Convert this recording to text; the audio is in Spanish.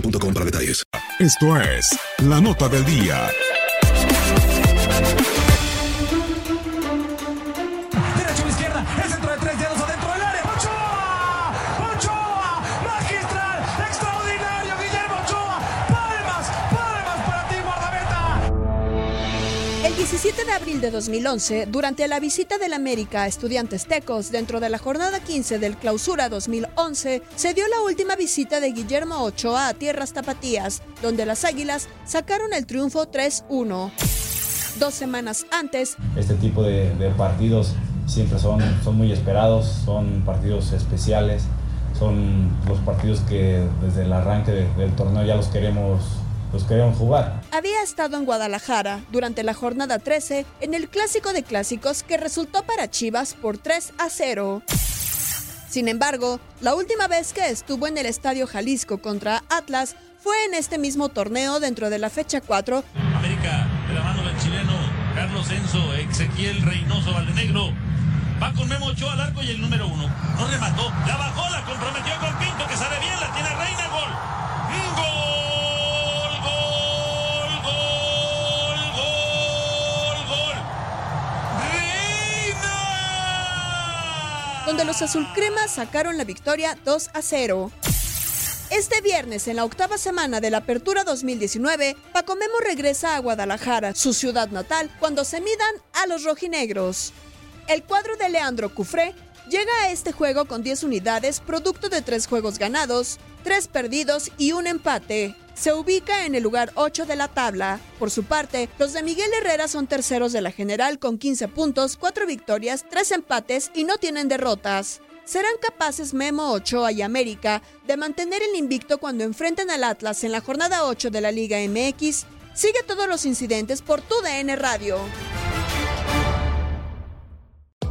boostmobile.com para detalles. Esto es la nota del día. El 17 de abril de 2011, durante la visita del América a estudiantes tecos dentro de la jornada 15 del Clausura 2011, se dio la última visita de Guillermo Ochoa a Tierras Tapatías, donde las Águilas sacaron el triunfo 3-1. Dos semanas antes, Este tipo de, partidos siempre son, muy esperados, son partidos especiales, son los partidos que desde el arranque de- del torneo ya los queremos, los queremos jugar. había estado en Guadalajara durante la jornada 13 en el clásico de clásicos que resultó para Chivas por 3 a 0. Sin embargo, la última vez que estuvo en el Estadio Jalisco contra Atlas fue en este mismo torneo dentro de la fecha 4, América, de la mano del chileno Carlos Enzo, Ezequiel Reynoso Valdenegro. Va con Memo Ochoa al arco y el número uno. No remató, la bajó, la comprometió con Pinto, que sale donde los azulcremas sacaron la victoria 2 a 0. Este viernes, en la octava semana de la Apertura 2019, Paco Memo regresa a Guadalajara, su ciudad natal, cuando se midan a los rojinegros. El cuadro de Leandro Cufré llega a este juego con 10 unidades, producto de 3 juegos ganados, 3 perdidos y un empate. Se ubica en el lugar 8 de la tabla. Por su parte, los de Miguel Herrera son terceros de la general con 15 puntos, 4 victorias, 3 empates y no tienen derrotas. ¿Serán capaces Memo Ochoa y América de mantener el invicto cuando enfrenten al Atlas en la jornada 8 de la Liga MX? Sigue todos los incidentes por tu DN Radio.